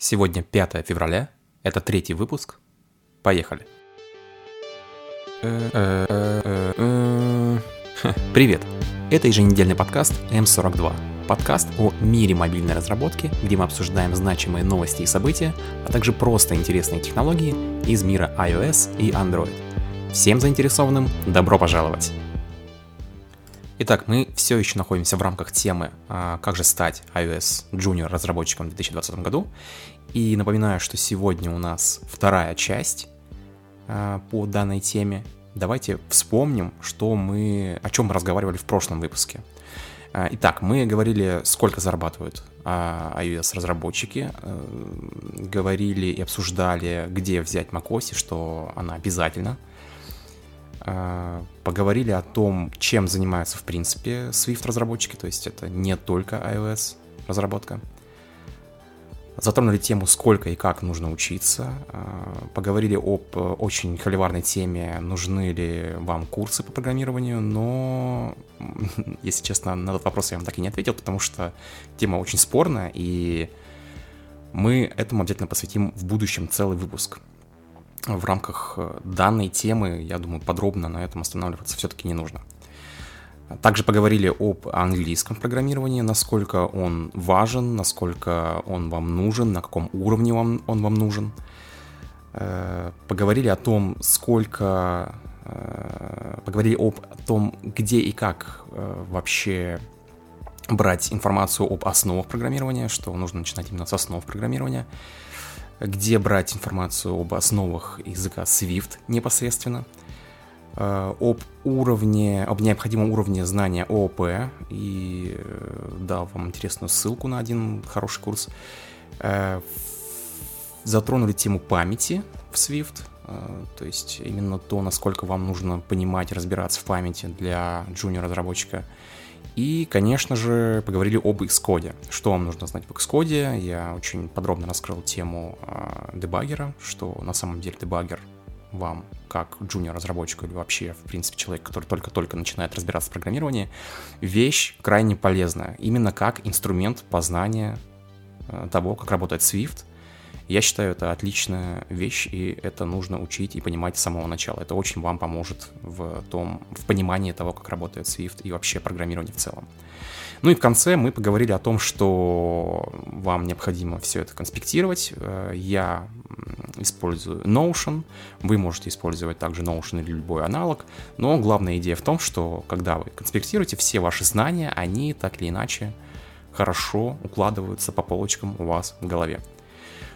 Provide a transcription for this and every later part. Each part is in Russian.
Сегодня 5 февраля, это третий выпуск. Поехали. Привет! Это еженедельный подкаст М42. Подкаст о мире мобильной разработки, где мы обсуждаем значимые новости и события, а также просто интересные технологии из мира iOS и Android. Всем заинтересованным добро пожаловать! Итак, мы все еще находимся в рамках темы а, «Как же стать iOS Junior разработчиком в 2020 году». И напоминаю, что сегодня у нас вторая часть а, по данной теме. Давайте вспомним, что мы, о чем мы разговаривали в прошлом выпуске. А, итак, мы говорили, сколько зарабатывают iOS-разработчики, говорили и обсуждали, где взять macOS, что она обязательно – поговорили о том, чем занимаются в принципе Swift-разработчики, то есть это не только iOS разработка. Затронули тему, сколько и как нужно учиться. А, поговорили об очень холиварной теме, нужны ли вам курсы по программированию, но, если честно, на этот вопрос я вам так и не ответил, потому что тема очень спорная, и мы этому обязательно посвятим в будущем целый выпуск в рамках э, данной темы, я думаю, подробно на этом останавливаться все-таки не нужно. Также поговорили об английском программировании, насколько он важен, насколько он вам нужен, на каком уровне он, он вам нужен. Э, поговорили о том, сколько... Э, поговорили об том, где и как вообще брать информацию об основах программирования, что нужно начинать именно с основ программирования где брать информацию об основах языка Swift непосредственно, э, об уровне, об необходимом уровне знания ООП, и э, дал вам интересную ссылку на один хороший курс. Э, затронули тему памяти в Swift, то есть именно то, насколько вам нужно понимать, разбираться в памяти для джуниор-разработчика. И, конечно же, поговорили об Xcode. Что вам нужно знать в Xcode? Я очень подробно раскрыл тему э, дебаггера, что на самом деле дебаггер вам, как джуниор-разработчику или вообще, в принципе, человек, который только-только начинает разбираться в программировании, вещь крайне полезная. Именно как инструмент познания э, того, как работает Swift, я считаю, это отличная вещь, и это нужно учить и понимать с самого начала. Это очень вам поможет в том, в понимании того, как работает Swift и вообще программирование в целом. Ну и в конце мы поговорили о том, что вам необходимо все это конспектировать. Э, я использую Notion, вы можете использовать также Notion или любой аналог, но главная идея в том, что когда вы конспектируете, все ваши знания, они так или иначе хорошо укладываются по полочкам у вас в голове.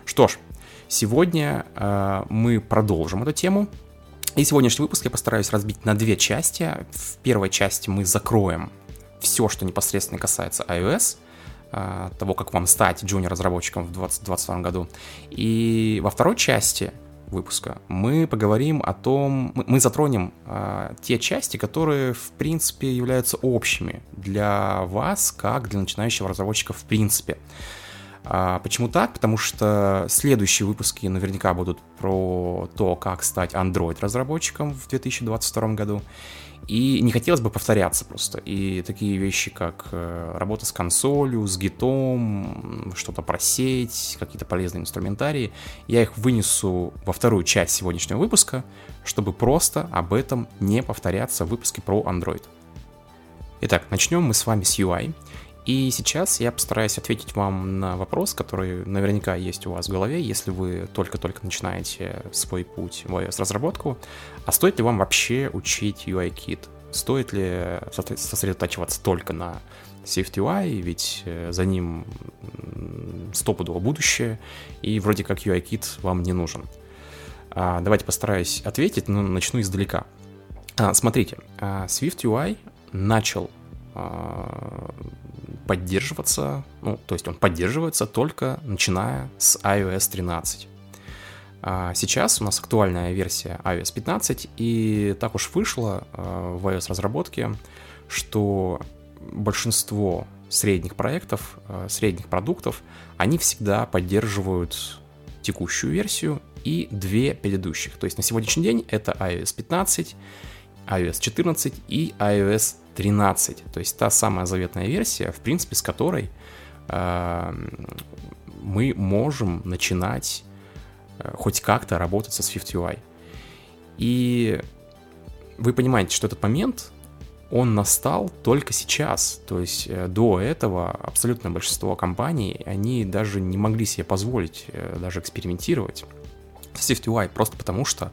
Что ж, сегодня э, мы продолжим эту тему. И сегодняшний выпуск я постараюсь разбить на две части. В первой части мы закроем все, что непосредственно касается iOS, э, того, как вам стать джуниор-разработчиком в 2022 году. И во второй части выпуска мы поговорим о том, мы, затронем э, те части, которые в принципе являются общими для вас, как для начинающего разработчика в принципе. А почему так? Потому что следующие выпуски наверняка будут про то, как стать Android-разработчиком в 2022 году. И не хотелось бы повторяться просто. И такие вещи, как э, работа с консолью, с гитом, что-то про сеть, какие-то полезные инструментарии, я их вынесу во вторую часть сегодняшнего выпуска, чтобы просто об этом не повторяться в выпуске про Android. Итак, начнем мы с вами с UI. И сейчас я постараюсь ответить вам на вопрос, который наверняка есть у вас в голове, если вы только-только начинаете свой путь в iOS-разработку. А стоит ли вам вообще учить UI-кит? Стоит ли сосредотачиваться только на Swift UI, ведь э, за ним стопудово будущее, и вроде как UI-кит вам не нужен. А, давайте постараюсь ответить, но начну издалека. А, смотрите, а, Swift UI начал поддерживаться, ну, то есть он поддерживается только начиная с iOS 13. А сейчас у нас актуальная версия iOS 15, и так уж вышло а, в iOS разработке, что большинство средних проектов, а, средних продуктов, они всегда поддерживают текущую версию и две предыдущих. То есть на сегодняшний день это iOS 15, iOS 14 и iOS 13. То есть та самая заветная версия, в принципе, с которой э, мы можем начинать э, хоть как-то работать со SwiftUI. И вы понимаете, что этот момент, он настал только сейчас. То есть э, до этого абсолютное большинство компаний, они даже не могли себе позволить э, даже экспериментировать с SwiftUI, просто потому что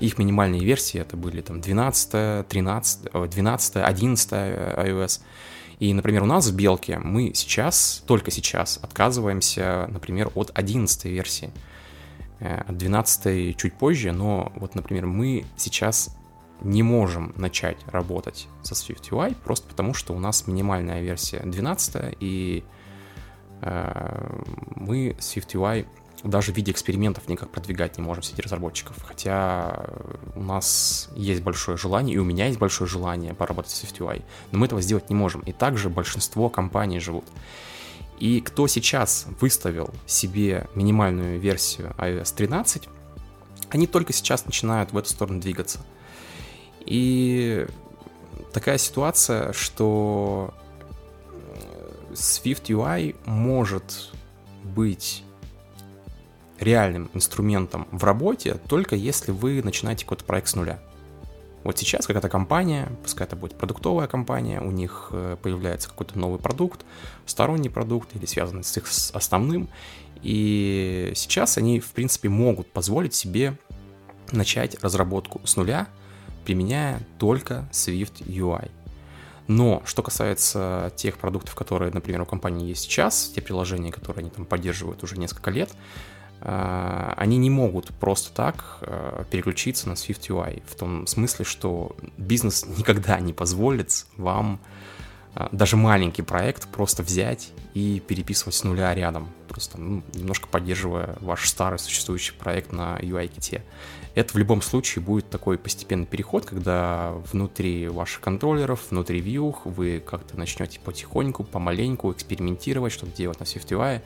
их минимальные версии это были там 12, 13, 12, 11 iOS. И, например, у нас в Белке мы сейчас, только сейчас, отказываемся, например, от 11 версии. От 12 чуть позже, но вот, например, мы сейчас не можем начать работать со SwiftUI, просто потому что у нас минимальная версия 12, и э, мы SwiftUI даже в виде экспериментов никак продвигать не можем среди разработчиков. Хотя у нас есть большое желание, и у меня есть большое желание поработать с SwiftUI, но мы этого сделать не можем. И также большинство компаний живут. И кто сейчас выставил себе минимальную версию iOS 13, они только сейчас начинают в эту сторону двигаться. И такая ситуация, что Swift UI может быть реальным инструментом в работе, только если вы начинаете какой-то проект с нуля. Вот сейчас какая-то компания, пускай это будет продуктовая компания, у них э, появляется какой-то новый продукт, сторонний продукт или связанный с их основным, и сейчас они, в принципе, могут позволить себе начать разработку с нуля – применяя только Swift UI. Но что касается тех продуктов, которые, например, у компании есть сейчас, те приложения, которые они там поддерживают уже несколько лет, они не могут просто так э, переключиться на Swift UI. В том смысле, что бизнес никогда не позволит вам даже маленький проект просто взять и переписывать с нуля рядом, просто ну, немножко поддерживая ваш старый существующий проект на UI-ките. Это в любом случае будет такой постепенный переход, когда внутри ваших контроллеров, внутри Vue вы как-то начнете потихоньку, помаленьку экспериментировать, что-то делать на SwiftUI,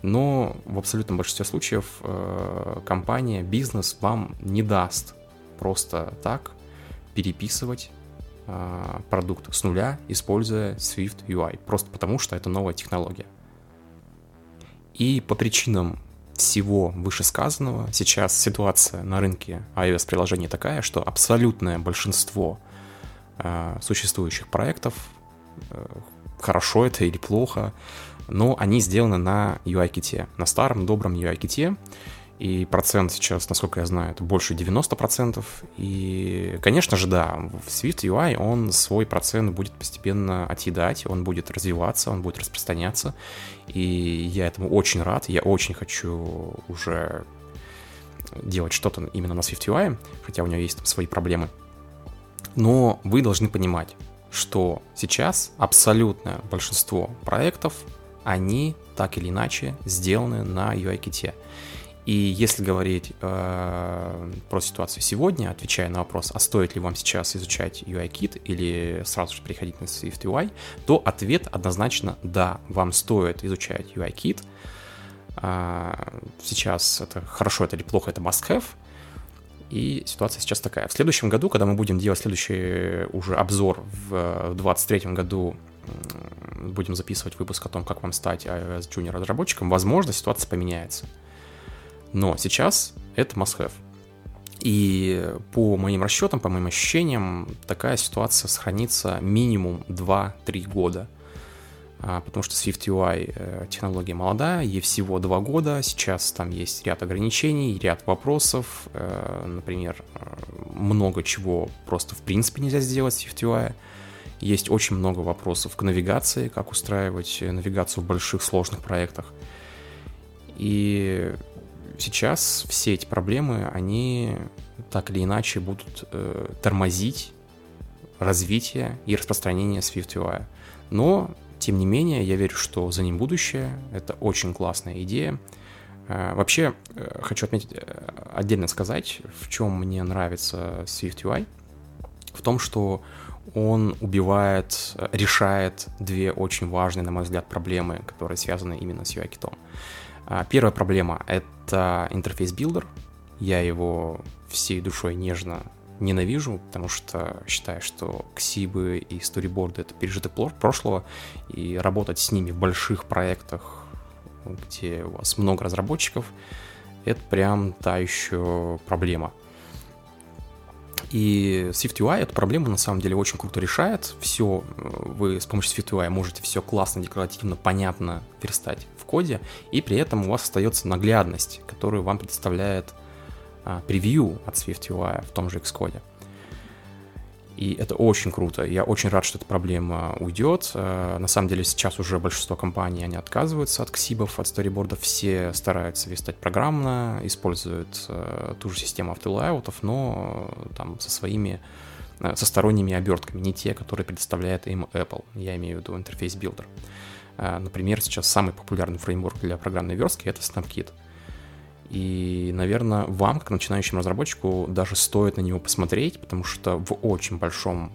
но в абсолютном большинстве случаев э, компания, бизнес вам не даст просто так переписывать продукт с нуля, используя Swift UI, просто потому что это новая технология. И по причинам всего вышесказанного сейчас ситуация на рынке iOS-приложений такая, что абсолютное большинство э, существующих проектов, э, хорошо это или плохо, но они сделаны на UI-ките, на старом добром UI-ките, и процент сейчас, насколько я знаю, это больше 90%. И, конечно же, да, в Swift UI он свой процент будет постепенно отъедать, он будет развиваться, он будет распространяться. И я этому очень рад, я очень хочу уже делать что-то именно на Swift UI, хотя у него есть там свои проблемы. Но вы должны понимать, что сейчас абсолютное большинство проектов, они так или иначе сделаны на UI-ките. И если говорить э, про ситуацию сегодня, отвечая на вопрос, а стоит ли вам сейчас изучать UI-кит или сразу же переходить на Swift UI, то ответ однозначно да, вам стоит изучать UI-кит. Э, сейчас это хорошо, это или плохо, это must-have. И ситуация сейчас такая. В следующем году, когда мы будем делать следующий уже обзор в 2023 году, будем записывать выпуск о том, как вам стать iOS Junior разработчиком, возможно, ситуация поменяется. Но сейчас это must-have. И по моим расчетам, по моим ощущениям, такая ситуация сохранится минимум 2-3 года. А, потому что Swift UI э, технология молодая, ей всего 2 года, сейчас там есть ряд ограничений, ряд вопросов, э, например, э, много чего просто в принципе нельзя сделать с Swift UI. Есть очень много вопросов к навигации, как устраивать навигацию в больших сложных проектах. И сейчас все эти проблемы, они так или иначе будут э, тормозить развитие и распространение SwiftUI. Но, тем не менее, я верю, что за ним будущее. Это очень классная идея. Э, вообще, э, хочу отметить, э, отдельно сказать, в чем мне нравится SwiftUI. В том, что он убивает, решает две очень важные, на мой взгляд, проблемы, которые связаны именно с UIKit ом. А, первая проблема — это Interface Builder. Я его всей душой нежно ненавижу, потому что считаю, что xib ы и storyboard ы — это пережиток прошлого, и работать с ними в больших проектах где у вас много разработчиков, это прям та еще проблема. И SwiftUI эту проблему на самом деле очень круто решает. Все, вы с помощью SwiftUI можете все классно, декларативно, понятно верстать коде, и при этом у вас остается наглядность, которую вам предоставляет а, превью от SwiftUI в том же Xcode. И это очень круто. Я очень рад, что эта проблема уйдет. Э, на самом деле сейчас уже большинство компаний, они отказываются от ксибов, от сторибордов. Все стараются верстать программно, используют э, ту же систему автолайаутов, но там со своими со сторонними обертками, не те, которые предоставляет им Apple. Я имею в виду интерфейс Builder. Например, сейчас самый популярный фреймворк для программной верстки — это SnapKit. И, наверное, вам, как начинающему разработчику, даже стоит на него посмотреть, потому что в очень большом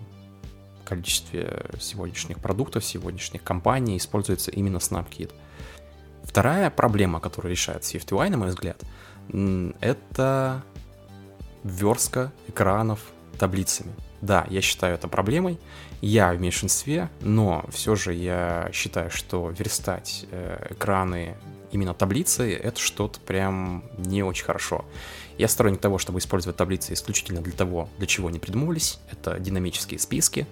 количестве сегодняшних продуктов, сегодняшних компаний используется именно SnapKit. Вторая проблема, которую решает SwiftUI, на мой взгляд, это верстка экранов таблицами. Да, я считаю это проблемой, я в меньшинстве, но все же я считаю, что верстать э, экраны именно таблицы, это что-то прям не очень хорошо. Я сторонник того, чтобы использовать таблицы исключительно для того, для чего они придумывались. Это динамические списки.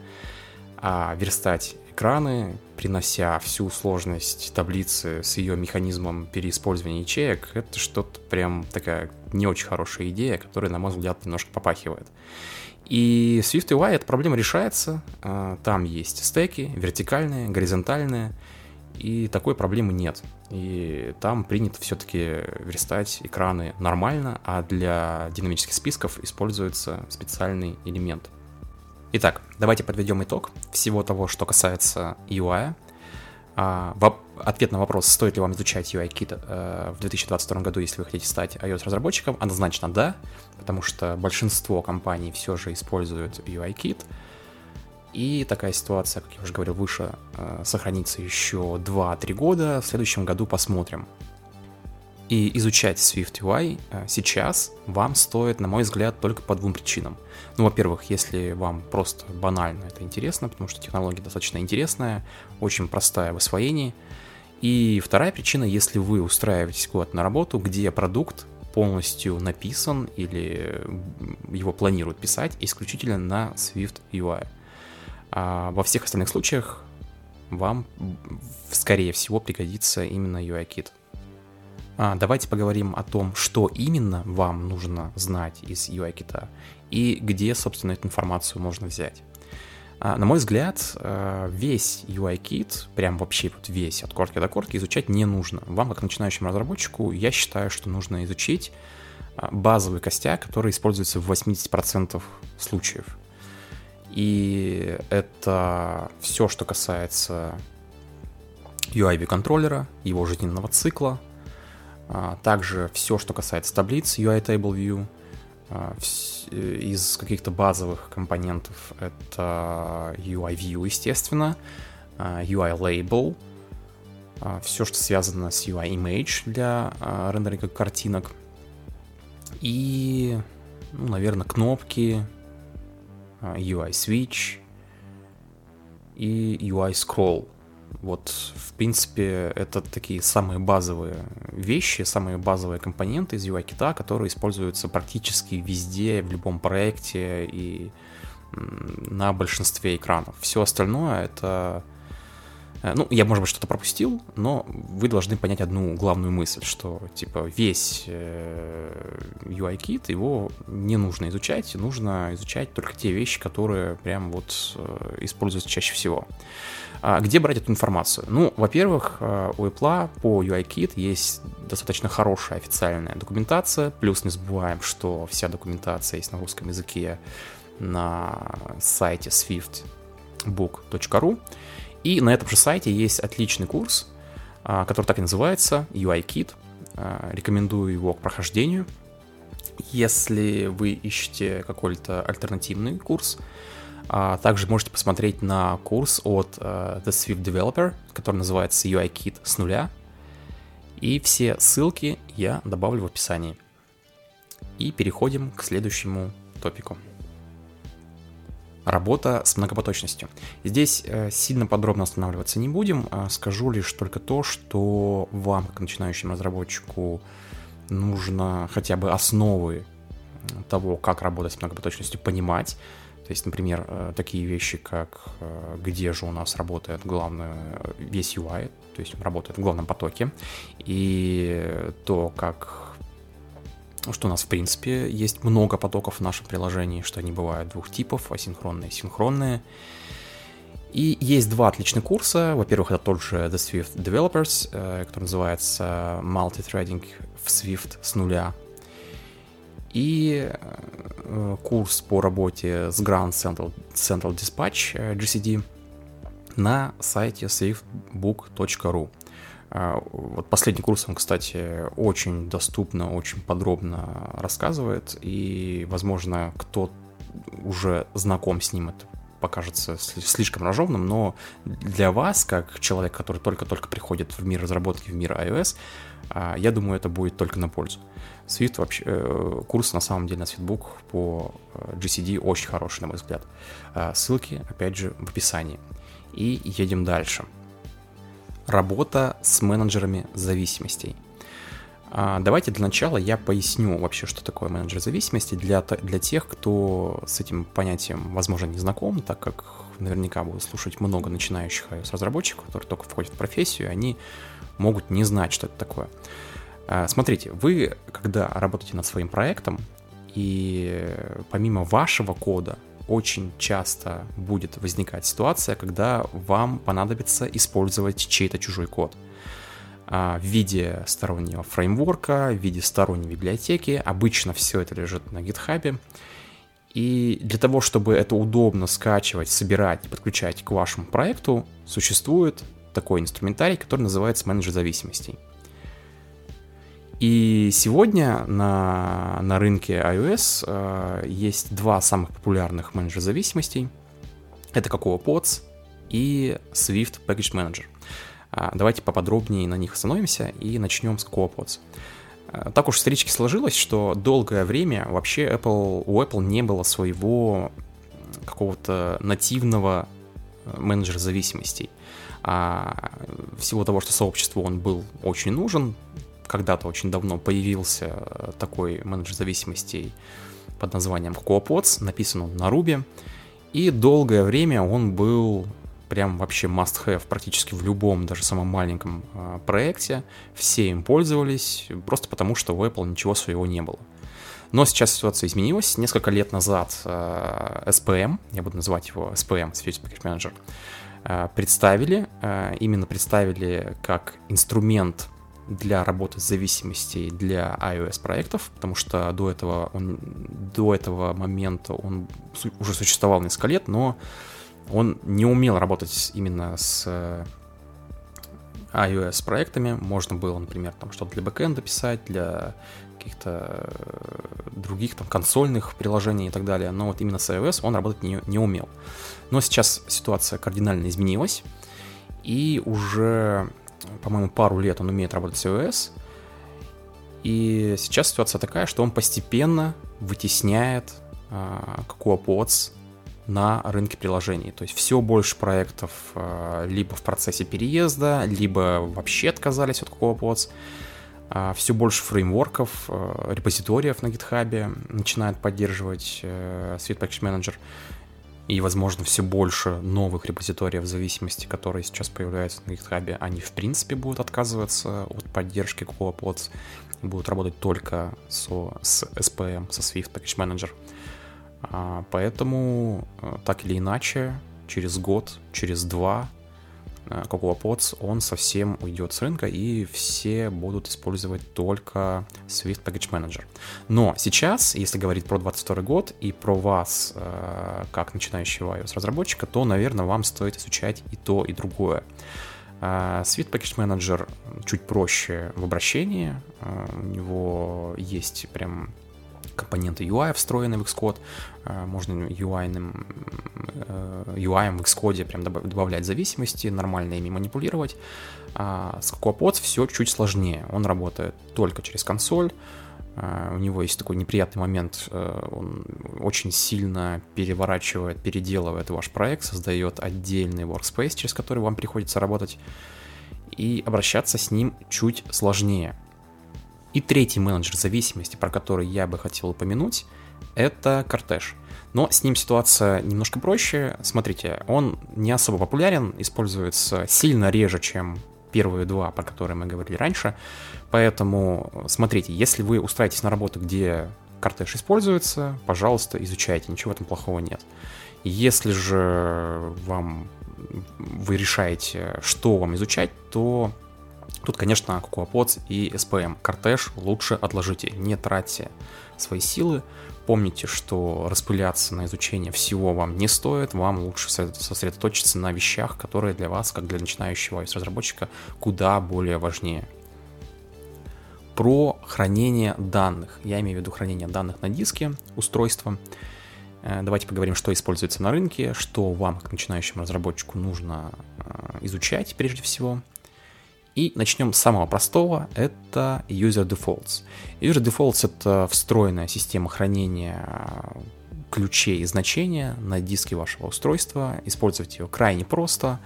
А верстать экраны, принося всю сложность таблицы с ее механизмом переиспользования ячеек, это что-то прям такая не очень хорошая идея, которая, на мой взгляд, немножко попахивает. И SwiftUI эта проблема решается. А, там есть стеки, вертикальные, горизонтальные, и такой проблемы нет. И там принято все-таки верстать экраны нормально, а для динамических списков используется специальный элемент. Итак, давайте подведем итог всего того, что касается UI. Ответ на вопрос, стоит ли вам изучать UI-кит э, в 2022 году, если вы хотите стать iOS-разработчиком, однозначно да, потому что большинство компаний все же используют UI-кит. И такая ситуация, как я уже говорил выше, э, сохранится еще 2-3 года. В следующем году посмотрим. И изучать Swift UI э, сейчас вам стоит, на мой взгляд, только по двум причинам. Ну, во-первых, если вам просто банально это интересно, потому что технология достаточно интересная, очень простая в освоении. И вторая причина, если вы устраиваетесь куда-то на работу, где продукт полностью написан или его планируют писать исключительно на Swift UI. А во всех остальных случаях вам, скорее всего, пригодится именно UI-кит. А, давайте поговорим о том, что именно вам нужно знать из UI-кита и где, собственно, эту информацию можно взять. А, на мой взгляд, а, весь UI-кит, прям вообще вот весь, от корки до корки, изучать не нужно. Вам, как начинающему разработчику, я считаю, что нужно изучить а, базовый костяк, который используется в 80% случаев. И это все, что касается UIV контроллера, его жизненного цикла, а, также все, что касается таблиц UI Table View, из каких-то базовых компонентов это UI View, естественно, а, UI Label, все, что связано с UI Image для рендеринга картинок, и, ну, наверное, кнопки, UI Switch и UI Scroll. Вот, в принципе, это такие самые базовые вещи, самые базовые компоненты из UI-кита, которые используются практически везде, в любом проекте и на большинстве экранов. Все остальное это ну, я, может быть, что-то пропустил, но вы должны понять одну главную мысль, что, типа, весь э, UI-кит, его не нужно изучать, нужно изучать только те вещи, которые прям вот э, используются чаще всего. А где брать эту информацию? Ну, во-первых, у Apple по UI-Kit есть достаточно хорошая официальная документация, плюс не забываем, что вся документация есть на русском языке на сайте swiftbook.ru. И на этом же сайте есть отличный курс, а, который так и называется, UI-Kit. А, рекомендую его к прохождению. Если вы ищете какой-то альтернативный курс, а, также можете посмотреть на курс от The Swift Developer, который называется UI-Kit с нуля. И все ссылки я добавлю в описании. И переходим к следующему топику. Работа с многопоточностью. Здесь э, сильно подробно останавливаться не будем, а скажу лишь только то, что вам, как начинающему разработчику, нужно хотя бы основы того, как работать с многопоточностью, понимать. То есть, например, э, такие вещи, как э, где же у нас работает главный весь UI, то есть он работает в главном потоке, и то, как что у нас, в принципе, есть много потоков в нашем приложении, что они бывают двух типов, асинхронные и синхронные. И есть два отличных курса. Во-первых, это тот же The Swift Developers, э, который называется Multithreading в Swift с нуля. И э, курс по работе с Ground Central, Central Dispatch э, GCD на сайте swiftbook.ru. А, вот последний курс, он, кстати, очень доступно, очень подробно рассказывает, и, возможно, кто уже знаком с ним, это покажется слишком разжеванным, но для вас, как человек, который только-только приходит в мир разработки, в мир iOS, а, я думаю, это будет только на пользу. Swift вообще, э, курс на самом деле на Swiftbook по э, GCD очень хороший, на мой взгляд. А, ссылки, опять же, в описании. И едем дальше. Работа с менеджерами зависимостей. А, давайте для начала я поясню вообще, что такое менеджер зависимости для, для тех, кто с этим понятием, возможно, не знаком, так как наверняка будут слушать много начинающих iOS-разработчиков, которые только входят в профессию, они могут не знать, что это такое. А, смотрите, вы, когда работаете над своим проектом, и помимо вашего кода очень часто будет возникать ситуация, когда вам понадобится использовать чей-то чужой код а, в виде стороннего фреймворка, в виде сторонней библиотеки. Обычно все это лежит на GitHub. И для того, чтобы это удобно скачивать, собирать и подключать к вашему проекту, существует такой инструментарий, который называется менеджер зависимостей. И сегодня на, на рынке iOS э, есть два самых популярных менеджера зависимостей. Это Cocoa Pods и Swift Package Manager. Э, давайте поподробнее на них остановимся и начнем с Cocoa Pods. Э, так уж исторически сложилось, что долгое время вообще Apple, у Apple не было своего какого-то нативного э, менеджера зависимостей. А всего того, что сообществу он был очень нужен, когда-то очень давно появился э, такой менеджер зависимостей под названием CocoaPods, написан он на Ruby, и долгое время он был прям вообще must-have практически в любом, даже самом маленьком э, проекте. Все им пользовались, просто потому что у Apple ничего своего не было. Но сейчас ситуация изменилась. Несколько лет назад э, SPM, я буду называть его SPM, Security Package Manager, представили, именно представили как инструмент для работы с зависимостей для iOS проектов, потому что до этого, он, до этого момента он уже существовал несколько лет, но он не умел работать именно с э, iOS проектами. Можно было, например, там что-то для бэкэнда писать, для каких-то э, других там консольных приложений и так далее. Но вот именно с iOS он работать не, не умел. Но сейчас ситуация кардинально изменилась. И уже по-моему, пару лет он умеет работать с iOS. И сейчас ситуация такая, что он постепенно вытесняет CocoaPods на рынке приложений. То есть все больше проектов э, либо в процессе переезда, либо вообще отказались от CocoaPods. Э, все больше фреймворков, репозиториев на GitHub начинают поддерживать э, Sweet Package Manager и, возможно, все больше новых репозиториев зависимости, которые сейчас появляются на GitHub, они, в принципе, будут отказываться от поддержки CocoaPods и будут работать только со, с SPM, со Swift Package Manager. А, поэтому, э, так или иначе, через год, через два Cocoa Pods, он совсем уйдет с рынка, и все будут использовать только Swift Package Manager. Но сейчас, если говорить про 22 год и про вас, э, как начинающего iOS-разработчика, то, наверное, вам стоит изучать и то, и другое. Э, Swift Package Manager чуть проще в обращении, э, у него есть прям компоненты UI встроены в Xcode, э, можно UI, UI в Xcode прям добавлять зависимости, нормально ими манипулировать. А с CocoaPods все чуть сложнее. Он работает только через консоль, у него есть такой неприятный момент, он очень сильно переворачивает, переделывает ваш проект, создает отдельный workspace, через который вам приходится работать, и обращаться с ним чуть сложнее. И третий менеджер зависимости, про который я бы хотел упомянуть, это Кортеж. Но с ним ситуация немножко проще. Смотрите, он не особо популярен, используется сильно реже, чем первые два, про которые мы говорили раньше. Поэтому смотрите, если вы устраиваетесь на работу, где кортеж используется, пожалуйста, изучайте, ничего в этом плохого нет. Если же вам вы решаете, что вам изучать, то тут, конечно, CocoaPods и SPM. Кортеж лучше отложите, не тратьте свои силы. Помните, что распыляться на изучение всего вам не стоит, вам лучше сосредоточиться на вещах, которые для вас, как для начинающего iOS-разработчика, куда более важнее. Про хранение данных. Я имею в виду хранение данных на диске устройства. Э, давайте поговорим, что используется на рынке, что вам, как начинающему разработчику, нужно э, изучать прежде всего. И начнем с самого простого, это User Defaults. User Defaults — это встроенная система хранения э, ключей и значения на диске вашего устройства. Использовать ее крайне просто,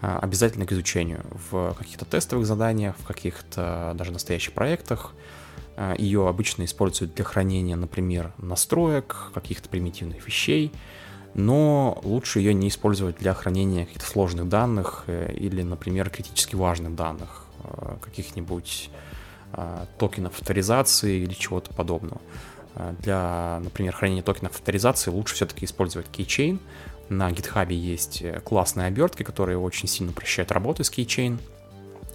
обязательно к изучению в каких-то тестовых заданиях, в каких-то даже настоящих проектах — а, Ее обычно используют для хранения, например, настроек, каких-то примитивных вещей, но лучше ее не использовать для хранения каких-то сложных данных э, или, например, критически важных данных, э, каких-нибудь а, токенов авторизации или чего-то подобного. Для, например, хранения токенов авторизации лучше все-таки использовать Keychain. На GitHub есть э, классные обертки, которые очень сильно упрощают работу с Keychain.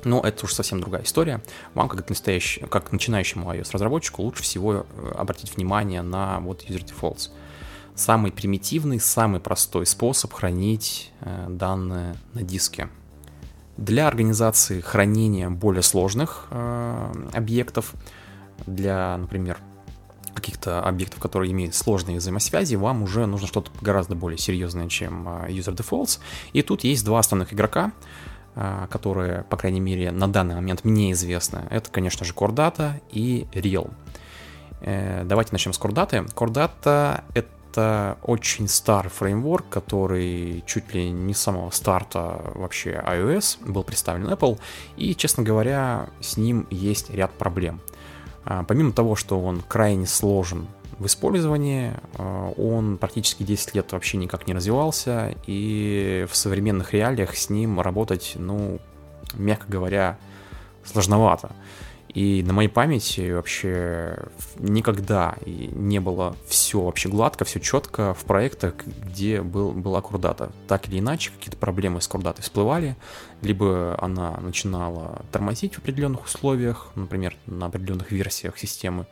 Но это уже совсем другая история. Вам, как, настоящий, как начинающему iOS-разработчику, лучше всего э, обратить внимание на вот user defaults. Самый примитивный, самый простой способ хранить э, данные на диске. Для организации хранения более сложных э, объектов, для, например, каких-то объектов, которые имеют сложные взаимосвязи, вам уже нужно что-то гораздо более серьезное, чем э, user defaults. И тут есть два основных игрока. Которые, по крайней мере, на данный момент мне известны, это, конечно же, Core и Real. Давайте начнем с Core Data. это очень старый фреймворк, который чуть ли не с самого старта вообще iOS был представлен Apple, и, честно говоря, с ним есть ряд проблем. А, помимо того, что он крайне сложен в использовании. Э, он практически 10 лет вообще никак не развивался, и в современных реалиях с ним работать, ну, мягко говоря, сложновато. И на моей памяти вообще никогда не было все вообще гладко, все четко в проектах, где был, была курдата. Так или иначе, какие-то проблемы с курдатой всплывали, либо она начинала тормозить в определенных условиях, например, на определенных версиях системы,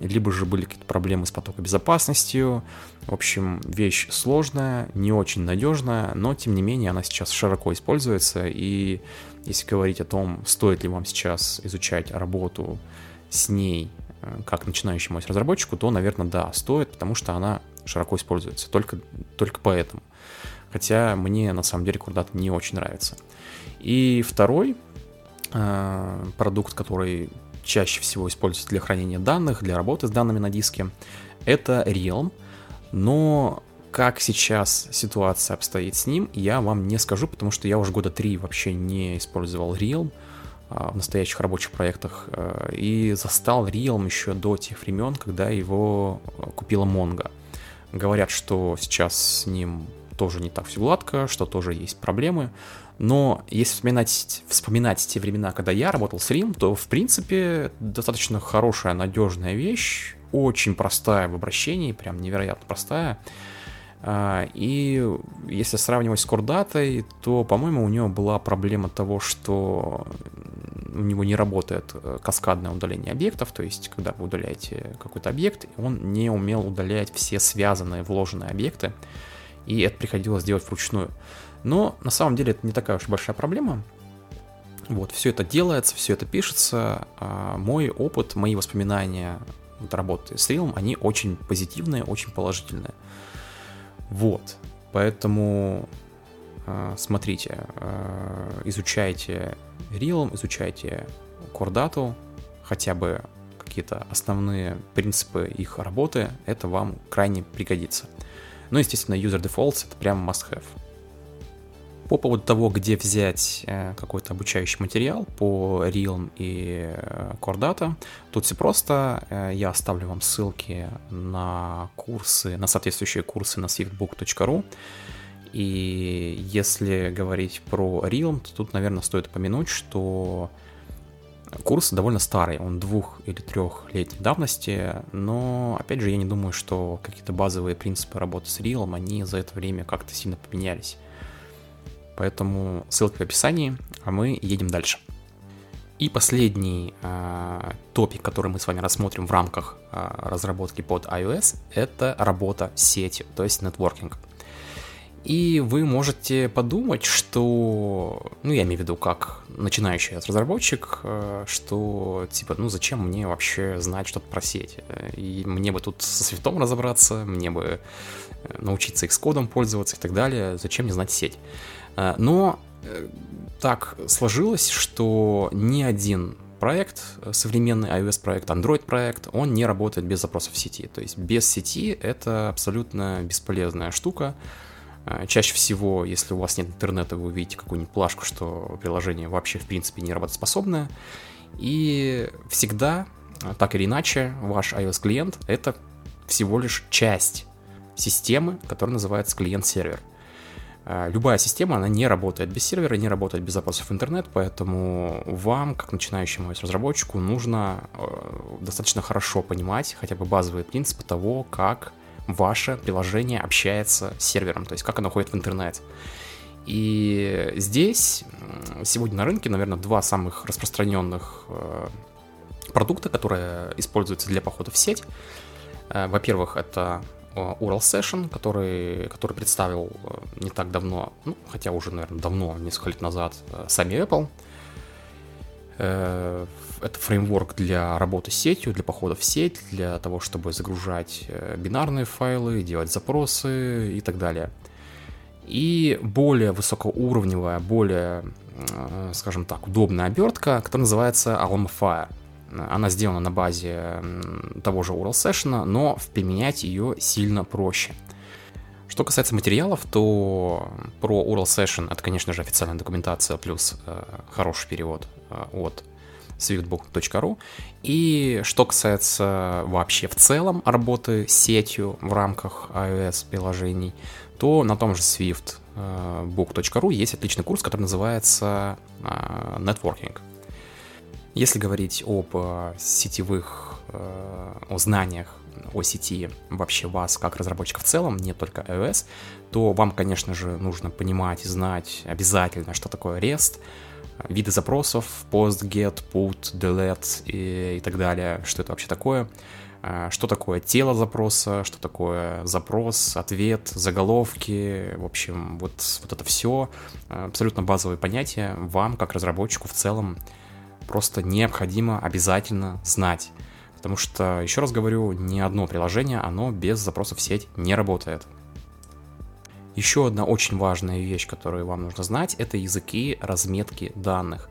либо же были какие-то проблемы с потокобезопасностью. В общем, вещь сложная, не очень надежная, но тем не менее она сейчас широко используется, и если говорить о том, стоит ли вам сейчас изучать работу с ней э, как начинающему разработчику, то, наверное, да, стоит, потому что она широко используется, только, только поэтому. Хотя мне на самом деле Курдат не очень нравится. И второй э, продукт, который чаще всего используется для хранения данных, для работы с данными на диске, это Realm. Но как сейчас ситуация обстоит с ним, я вам не скажу, потому что я уже года три вообще не использовал Realm а, в настоящих рабочих проектах а, и застал Realm еще до тех времен, когда его а, купила Mongo. Говорят, что сейчас с ним тоже не так все гладко, что тоже есть проблемы. Но если вспоминать, вспоминать те времена, когда я работал с Рим, то, в принципе, достаточно хорошая, надежная вещь, очень простая в обращении, прям невероятно простая. А, и если сравнивать с кордатой, то, по-моему, у него была проблема того, что у него не работает э, каскадное удаление объектов, то есть, когда вы удаляете какой-то объект, он не умел удалять все связанные, вложенные объекты, и это приходилось делать вручную. Но на самом деле это не такая уж большая проблема. Вот, все это делается, все это пишется. А мой опыт, мои воспоминания от работы с Realm, они очень позитивные, очень положительные. Вот, поэтому а, смотрите, а, изучайте Realm, изучайте Core хотя бы какие-то основные принципы их работы, это вам крайне пригодится. Ну, естественно, user defaults это прям must-have. По поводу того, где взять э, какой-то обучающий материал по Realm и э, Core Data, тут все просто. Э, я оставлю вам ссылки на курсы, на соответствующие курсы на swiftbook.ru. И если говорить про Realm, то тут, наверное, стоит упомянуть, что курс довольно старый, он двух- или трехлетней давности, но, опять же, я не думаю, что какие-то базовые принципы работы с Realm, они за это время как-то сильно поменялись. Поэтому ссылка в описании, а мы едем дальше. И последний э, топик, который мы с вами рассмотрим в рамках э, разработки под iOS, это работа с сетью, то есть нетворкинг. И вы можете подумать, что, ну я имею в виду как начинающий разработчик, э, что типа, ну зачем мне вообще знать что-то про сеть? И мне бы тут со свифтом разобраться, мне бы э, научиться их с кодом пользоваться и так далее, зачем мне знать сеть? Э, но так сложилось, что ни один проект, современный iOS проект, Android проект, он не работает без запросов в сети. То есть без сети это абсолютно бесполезная штука. Чаще всего, если у вас нет интернета, вы увидите какую-нибудь плашку, что приложение вообще в принципе не работоспособное. И всегда, так или иначе, ваш iOS-клиент — это всего лишь часть системы, которая называется клиент-сервер. А, любая система, она не работает без сервера, не работает без запросов в интернет, поэтому вам, как начинающему разработчику, нужно достаточно хорошо понимать хотя бы базовые принципы того, как ваше приложение общается с сервером, то есть как оно ходит в интернет. И здесь сегодня на рынке, наверное, два самых распространенных э, продукта, которые используются для похода в сеть. Э, во-первых, это Ural Session, который, который представил э, не так давно, ну, хотя уже, наверное, давно, несколько лет назад, сами Apple. Это фреймворк для работы с сетью, для похода в сеть, для того, чтобы загружать э, бинарные файлы, делать запросы и так далее. И более высокоуровневая, более, э, скажем так, удобная обертка, которая называется Almafire. Она сделана на базе того же URL Session, но применять ее сильно проще. Что касается материалов, то про URL Session это, конечно же, официальная документация плюс э, хороший перевод э, от swiftbook.ru. И что касается вообще в целом работы с сетью в рамках iOS-приложений, то на том же swiftbook.ru есть отличный курс, который называется э, Networking. Если говорить об э, сетевых, э, о знаниях о сети вообще вас как разработчика в целом, не только iOS, то вам, конечно же, нужно понимать и знать обязательно, что такое REST, виды запросов, post, get, put, delete и, и так далее, что это вообще такое, а, что такое тело запроса, что такое запрос, ответ, заголовки, в общем, вот, вот это все абсолютно базовые понятия вам, как разработчику в целом, просто необходимо обязательно знать. Потому что, еще раз говорю, ни одно приложение, оно без запросов в сеть не работает. Еще одна очень важная вещь, которую вам нужно знать, это языки разметки данных,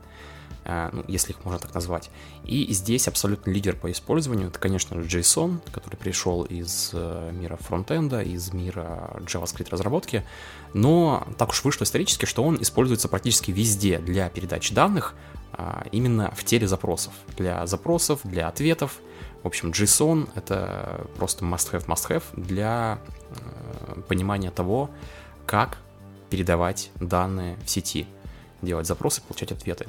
э, ну, если их можно так назвать. И здесь абсолютно лидер по использованию, это, конечно же, JSON, который пришел из э, мира фронтенда, из мира JavaScript разработки, но так уж вышло исторически, что он используется практически везде для передачи данных, именно в теле запросов, для запросов, для ответов. В общем, JSON — это просто must-have, must-have для э, понимания того, как передавать данные в сети, делать запросы, получать ответы.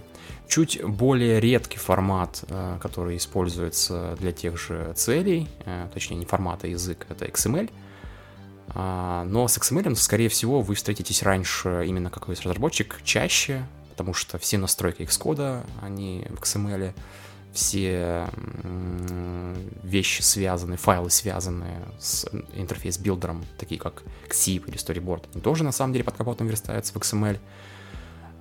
Чуть более редкий формат, э, который используется для тех же целей, э, точнее не формат, а язык, это XML. А, но с XML, скорее всего, вы встретитесь раньше именно как разработчик чаще, потому что все настройки Xcode, они в XML, все вещи связаны, файлы связанные с Interface Builder ом, такие как XIB или Storyboard, они тоже на самом деле под капотом верстаются в XML.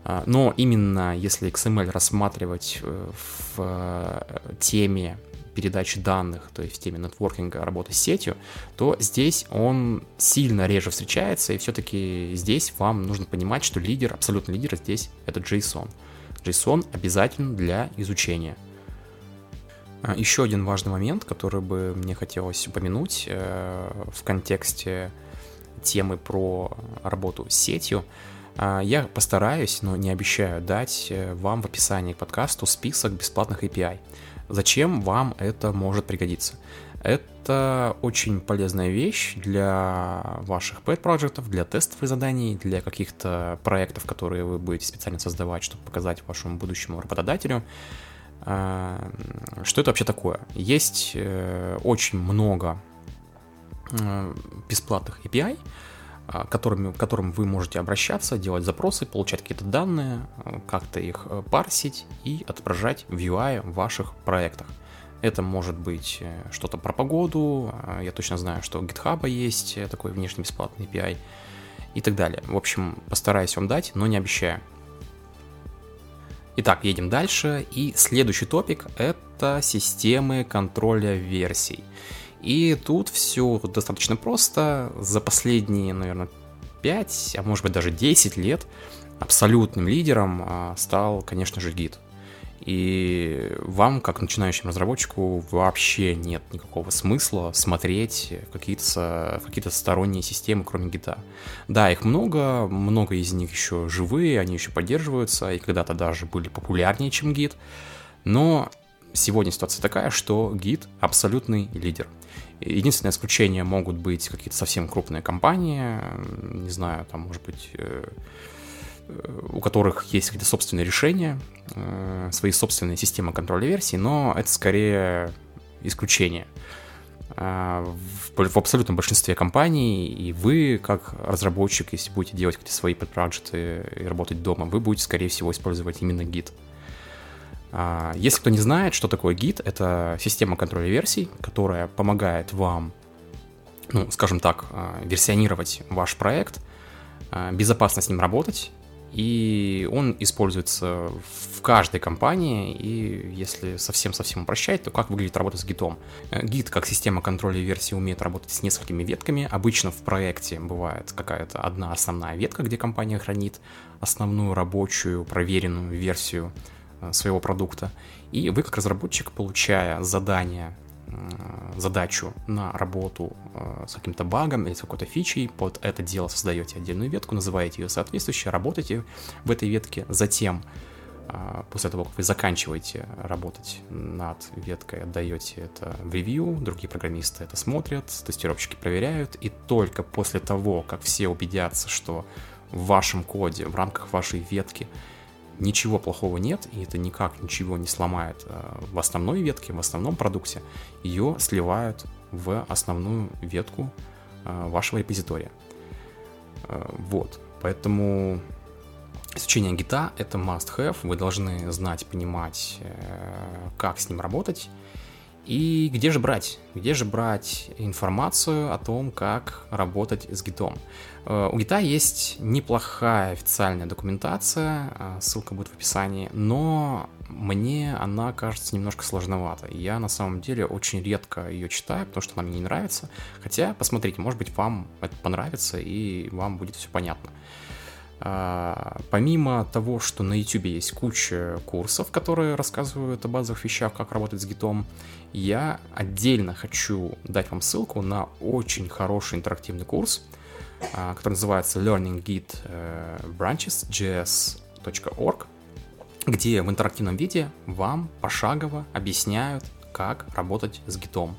А, но именно если XML рассматривать э, в э, теме передачи данных, то есть в теме нетворкинга, работы с сетью, то здесь он сильно реже встречается, и все-таки здесь вам нужно понимать, что лидер, абсолютно лидер здесь это JSON. JSON обязательно для изучения. А, Еще один важный момент, который бы мне хотелось упомянуть э, в контексте темы про работу с сетью. А, я постараюсь, но не обещаю, дать э, вам в описании к подкасту список бесплатных API. Зачем вам это может пригодиться? Это очень полезная вещь для ваших pet-проектов, для тестовых заданий, для каких-то проектов, которые вы будете специально создавать, чтобы показать вашему будущему работодателю. А, что это вообще такое? Есть э, очень много э, бесплатных API, которыми, к которым вы можете обращаться, делать запросы, получать какие-то данные, э, как-то их парсить и отображать в UI в ваших проектах. Это может быть что-то про погоду, а, я точно знаю, что у GitHub есть такой внешний бесплатный API и так далее. В общем, постараюсь вам дать, но не обещаю. Итак, едем дальше. И следующий топик — это системы контроля версий. И тут все достаточно просто. За последние, наверное, 5, а может быть даже 10 лет абсолютным лидером а, стал, конечно же, Git. И вам, как начинающему разработчику, вообще нет никакого смысла смотреть какие-то какие сторонние системы, кроме гита. Да, их много, много из них еще живые, они еще поддерживаются, и когда-то даже были популярнее, чем гид. Но сегодня ситуация такая, что гид абсолютный лидер. Единственное исключение могут быть какие-то совсем крупные компании, не знаю, там, может быть, э, Э, у которых есть какие-то собственные решения, э, свои собственные системы контроля версий, но это скорее исключение. А, в, абсолютном большинстве компаний, и вы, как разработчик, если будете делать какие-то свои подпроекты и работать дома, вы будете, скорее всего, использовать именно Git. А, если кто не знает, что такое Git, это система контроля версий, которая помогает вам, ну, скажем так, а, версионировать ваш проект, безопасно с ним работать, и он используется в каждой компании, и если совсем-совсем упрощать, то как выглядит работа с гитом? Гит как система контроля версий умеет работать с несколькими ветками. Обычно в проекте бывает какая-то одна основная ветка, где компания хранит основную рабочую проверенную версию э, своего продукта. И вы как разработчик, получая задание задачу на работу э, с каким-то багом или с какой-то фичей, под это дело создаете отдельную ветку, называете ее соответствующей, работаете в этой ветке, затем э, после того, как вы заканчиваете работать над веткой, отдаете это в ревью, другие программисты это смотрят, тестировщики проверяют, и только после того, как все убедятся, что в вашем коде, в рамках вашей ветки ничего плохого нет, и это никак ничего не сломает э, в основной ветке, в основном продукте, ее сливают в основную ветку э, вашего репозитория. Э, вот, поэтому изучение гита это must-have, вы должны знать, понимать, как с ним работать, и где же брать? Где же брать информацию о том, как работать с гитом? Э, у гита есть неплохая официальная документация, э, ссылка будет в описании, но мне она кажется немножко сложновато. Я на самом деле очень редко ее читаю, потому что она мне не нравится. Хотя, посмотрите, может быть, вам это понравится и вам будет все понятно. А, помимо того, что на YouTube есть куча курсов, которые рассказывают о базовых вещах, как работать с гитом, я отдельно хочу дать вам ссылку на очень хороший интерактивный курс, который называется Learning Git э, Branches js.org, где в интерактивном виде вам пошагово объясняют, как работать с гитом.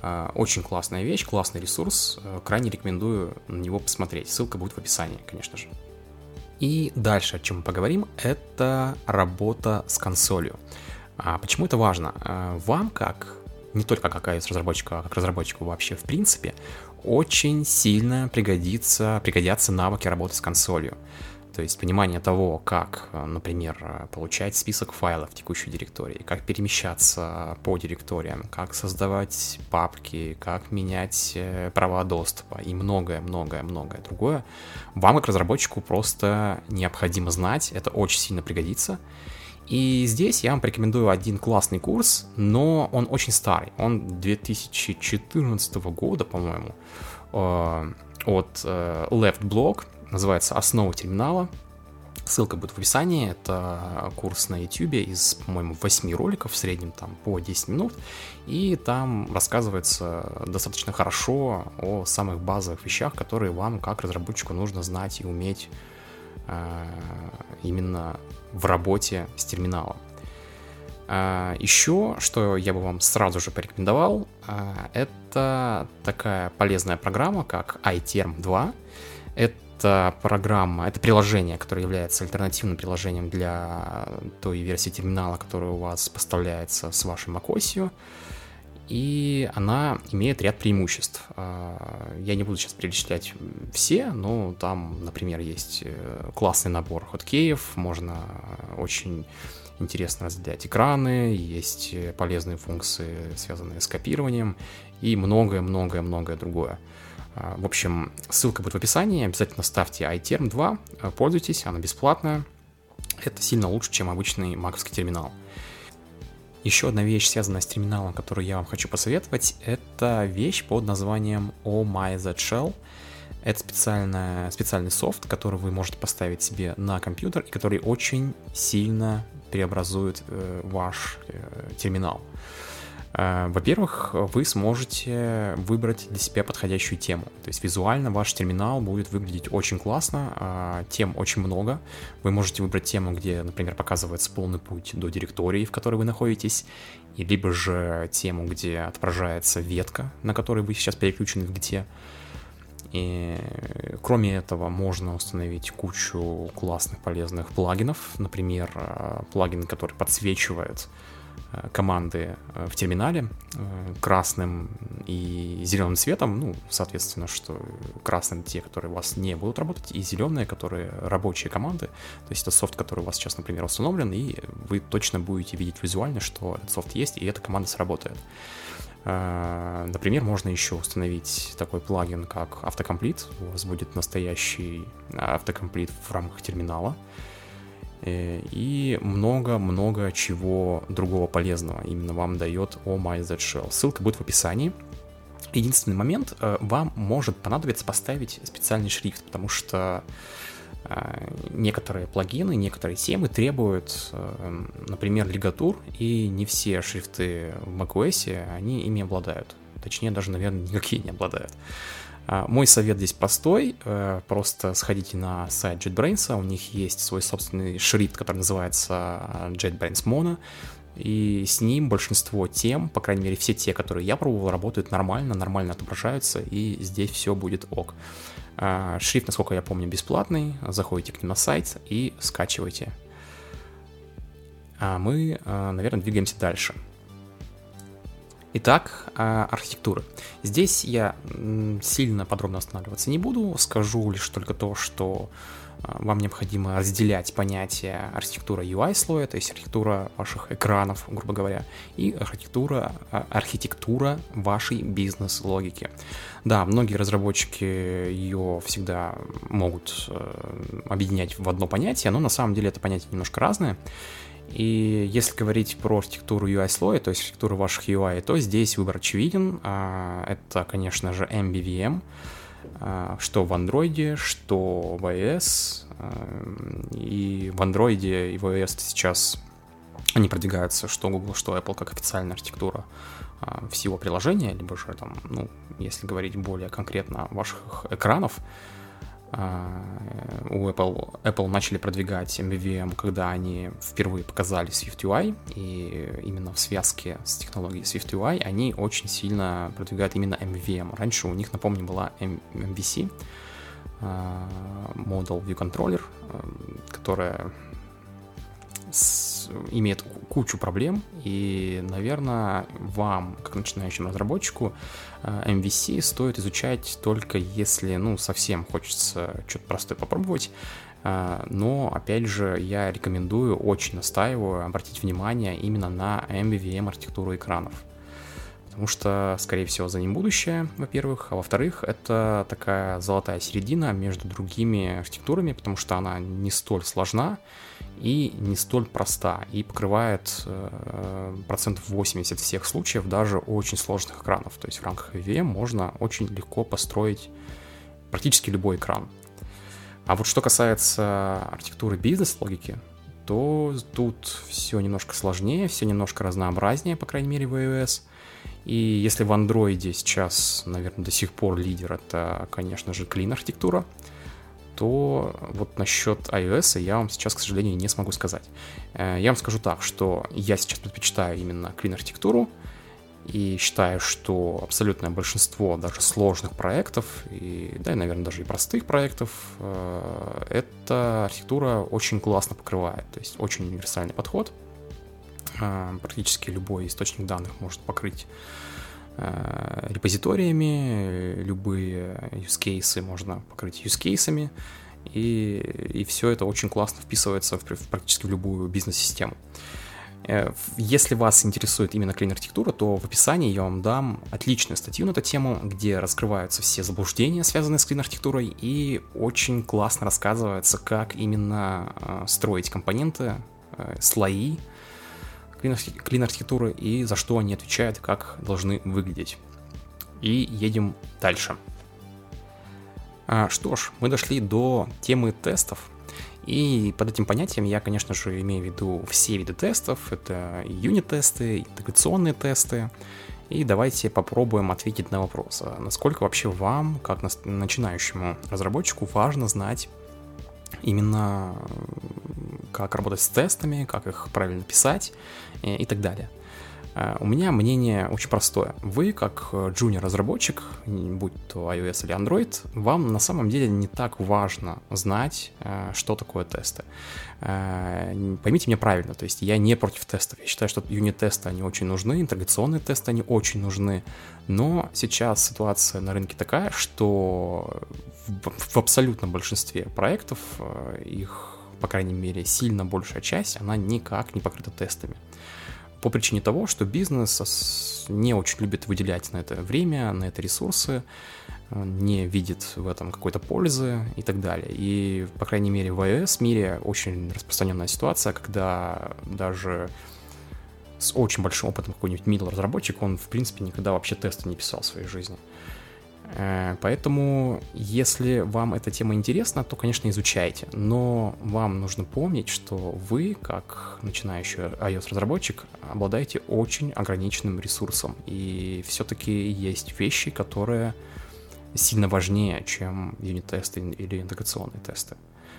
А, очень классная вещь, классный ресурс. Э, крайне рекомендую на него посмотреть. Ссылка будет в описании, конечно же. И дальше, о чем мы поговорим, это работа с консолью. А почему это важно? А, вам, как не только как iOS-разработчику, а как разработчику вообще в принципе, очень сильно пригодится, пригодятся навыки работы с консолью. То есть понимание того, как, э, например, получать список файлов в текущей директории, как перемещаться по директориям, как создавать папки, как менять э, права доступа и многое-многое-многое другое, вам как разработчику просто необходимо знать, это очень сильно пригодится. И здесь я вам порекомендую один классный курс, но он очень старый, он 2014 года, по-моему, от Left Block, называется «Основа терминала». Ссылка будет в описании. Это курс на YouTube из, по-моему, 8 роликов, в среднем там по 10 минут. И там рассказывается достаточно хорошо о самых базовых вещах, которые вам, как разработчику, нужно знать и уметь э, именно в работе с терминалом. Э, еще, что я бы вам сразу же порекомендовал, э, это такая полезная программа, как iTerm 2. Это программа, это приложение, которое является альтернативным приложением для той версии терминала, которая у вас поставляется с вашей macOS. И она имеет ряд преимуществ. А, я не буду сейчас перечислять все, но там, например, есть э, классный набор хоткеев, можно очень интересно разделять экраны, есть полезные функции, связанные с копированием и многое-многое-многое другое. А, в общем, ссылка будет в описании, обязательно ставьте iTerm 2, а, пользуйтесь, она бесплатная. Это сильно лучше, чем обычный маковский терминал. Еще одна вещь, связанная с терминалом, которую я вам хочу посоветовать, это вещь под названием Oh My Z Shell. Это специальная, специальный софт, который вы можете поставить себе на компьютер и который очень сильно преобразует э, ваш э, терминал. Во-первых, вы сможете выбрать для себя подходящую тему. То есть визуально ваш терминал будет выглядеть очень классно, а, тем очень много. Вы можете выбрать тему, где, например, показывается полный путь до директории, в которой вы находитесь, и либо же тему, где отображается ветка, на которой вы сейчас переключены в гите. И кроме этого можно установить кучу классных полезных плагинов, например, э, плагин, который подсвечивает Э, команды э, в терминале э, красным и зеленым цветом, ну, соответственно, что красным те, которые у вас не будут работать, и зеленые, которые рабочие команды, то есть это софт, который у вас сейчас, например, установлен, и вы точно будете видеть визуально, что этот софт есть, и эта команда сработает. Например, можно еще установить такой плагин, как автокомплит. У вас будет настоящий автокомплит в рамках терминала. Э, и много-много чего другого полезного именно вам дает Oh My Z Shell. Ссылка будет в описании. Единственный момент, э, вам может понадобиться поставить специальный шрифт, потому что э, некоторые плагины, некоторые темы требуют, например, лигатур, и не все шрифты в macOS, они ими обладают. Точнее, даже, наверное, никакие не обладают. А, мой совет здесь простой, э, просто сходите на сайт JetBrains, у них есть свой собственный шрифт, который называется э, JetBrains Mono, и с ним большинство тем, по крайней мере все те, которые я пробовал, работают нормально, нормально отображаются, и здесь все будет ок. А, шрифт, насколько я помню, бесплатный, заходите к ним на сайт и скачивайте. А мы, э, наверное, двигаемся дальше. Итак, а, архитектура. Здесь я сильно подробно останавливаться не буду, скажу лишь только то, что а, вам необходимо разделять понятие архитектура UI слоя, то есть архитектура ваших экранов, грубо говоря, и архитектура, а, архитектура вашей бизнес-логики. Да, многие разработчики ее всегда могут э, объединять в одно понятие, но на самом деле это понятие немножко разное. И если говорить про архитектуру UI-слоя, то есть архитектуру ваших UI, то здесь выбор очевиден. А, это, конечно же, MBVM, а, что в Android, что в iOS. А, и в Android и в iOS сейчас они продвигаются, что Google, что Apple, как официальная архитектура всего приложения, либо же там, ну, если говорить более конкретно ваших экранов, у Apple, Apple начали продвигать MVVM, когда они впервые показали SwiftUI, и именно в связке с технологией SwiftUI они очень сильно продвигают именно MVVM. Раньше у них, напомню, была MVC, а, Model View Controller, а, которая с, имеет кучу проблем, и, наверное, вам, как начинающему разработчику, MVC стоит изучать только если, ну, совсем хочется что-то простое попробовать, но, опять же, я рекомендую, очень настаиваю обратить внимание именно на MVVM архитектуру экранов потому что, скорее всего, за ним будущее, во-первых, а во-вторых, это такая золотая середина между другими архитектурами, потому что она не столь сложна и не столь проста, и покрывает э, процентов 80 всех случаев даже очень сложных экранов. То есть в рамках VM можно очень легко построить практически любой экран. А вот что касается архитектуры бизнес-логики, то тут все немножко сложнее, все немножко разнообразнее, по крайней мере, в iOS. И если в Android сейчас, наверное, до сих пор лидер, это, конечно же, Clean архитектура, то вот насчет iOS я вам сейчас, к сожалению, не смогу сказать. Э, я вам скажу так, что я сейчас предпочитаю именно Clean архитектуру, и считаю, что абсолютное большинство даже сложных проектов, и, да, и, наверное, даже и простых проектов, э, эта архитектура очень классно покрывает. То есть очень универсальный подход. Э, практически любой источник данных может покрыть э, репозиториями, любые use cases можно покрыть use cases, и, и все это очень классно вписывается в, в практически в любую бизнес-систему. Э, если вас интересует именно клин-архитектура, то в описании я вам дам отличную статью на эту тему, где раскрываются все заблуждения, связанные с клин-архитектурой, и очень классно рассказывается, как именно э, строить компоненты, слои клин-архитектуры и за что они отвечают, как должны выглядеть. И едем дальше. А, что ж, мы дошли до темы тестов, и под этим понятием я, конечно же, имею в виду все виды тестов. Это юнит-тесты, интеграционные тесты. И давайте попробуем ответить на вопрос, а насколько вообще вам, как начинающему разработчику, важно знать именно как работать с тестами, как их правильно писать э, и так далее. Э, у меня мнение очень простое. Вы, как джуниор-разработчик, будь то iOS или Android, вам на самом деле не так важно знать, э, что такое тесты. Э, поймите меня правильно, то есть я не против тестов. Я считаю, что юнит-тесты, они очень нужны, интеграционные тесты, они очень нужны. Но сейчас ситуация на рынке такая, что в абсолютном большинстве проектов их по крайней мере, сильно большая часть, она никак не покрыта тестами по причине того, что бизнес не очень любит выделять на это время, на это ресурсы, э, не видит в этом какой-то пользы и так далее. И, по крайней мере, в iOS мире очень распространенная ситуация, когда даже с очень большим опытом какой-нибудь middle разработчик, он, в принципе, никогда вообще тесты не писал в своей жизни. Э, поэтому, если вам эта тема интересна, то, конечно, изучайте. Но вам нужно помнить, что вы, как начинающий iOS-разработчик, обладаете очень ограниченным ресурсом. И все-таки есть вещи, которые сильно важнее, чем юнит-тесты или интеграционные тесты.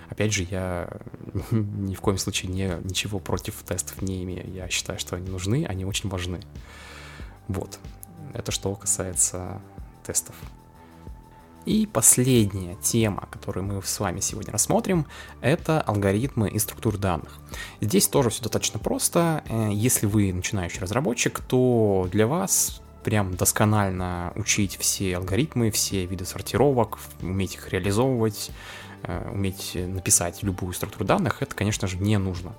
Опять же, я ни в коем случае не, ничего против тестов не имею. Я считаю, что они нужны, они очень важны. Вот. Это что касается тестов. И последняя тема, которую мы с вами сегодня рассмотрим, это алгоритмы и структур данных. Здесь тоже все достаточно просто. Э, если вы начинающий разработчик, то для вас прям досконально учить все алгоритмы, все виды сортировок, уметь их реализовывать, э, уметь написать любую структуру данных, это, конечно же, не нужно.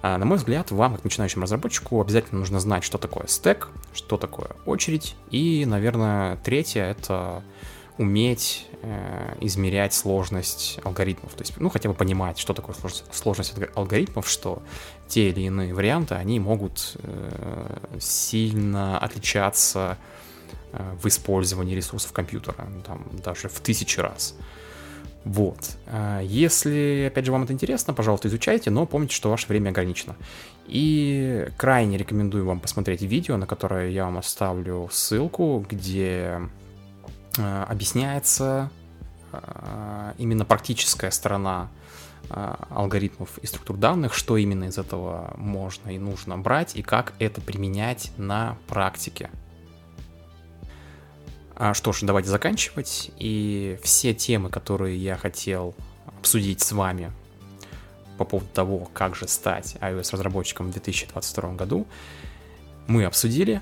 А, на мой взгляд, вам, как начинающему разработчику, обязательно нужно знать, что такое стек, что такое очередь, и, наверное, третье — это уметь э, измерять сложность алгоритмов. То есть, ну, хотя бы понимать, что такое сложность алгоритмов, что те или иные варианты, они могут э, сильно отличаться э, в использовании ресурсов компьютера, ну, там, даже в тысячи раз. Вот. Э, если, опять же, вам это интересно, пожалуйста, изучайте, но помните, что ваше время ограничено. И крайне рекомендую вам посмотреть видео, на которое я вам оставлю ссылку, где объясняется э, именно практическая сторона э, алгоритмов и структур данных, что именно из этого можно и нужно брать, и как это применять на практике. А что ж, давайте заканчивать. И все темы, которые я хотел обсудить с вами по поводу того, как же стать iOS-разработчиком в 2022 году, мы обсудили.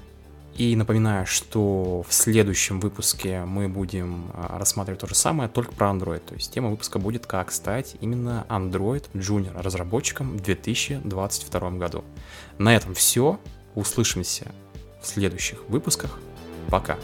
И напоминаю, что в следующем выпуске мы будем а, рассматривать то же самое, только про Android. То есть тема выпуска будет «Как стать именно Android Junior разработчиком в 2022 году». На этом все. Услышимся в следующих выпусках. Пока.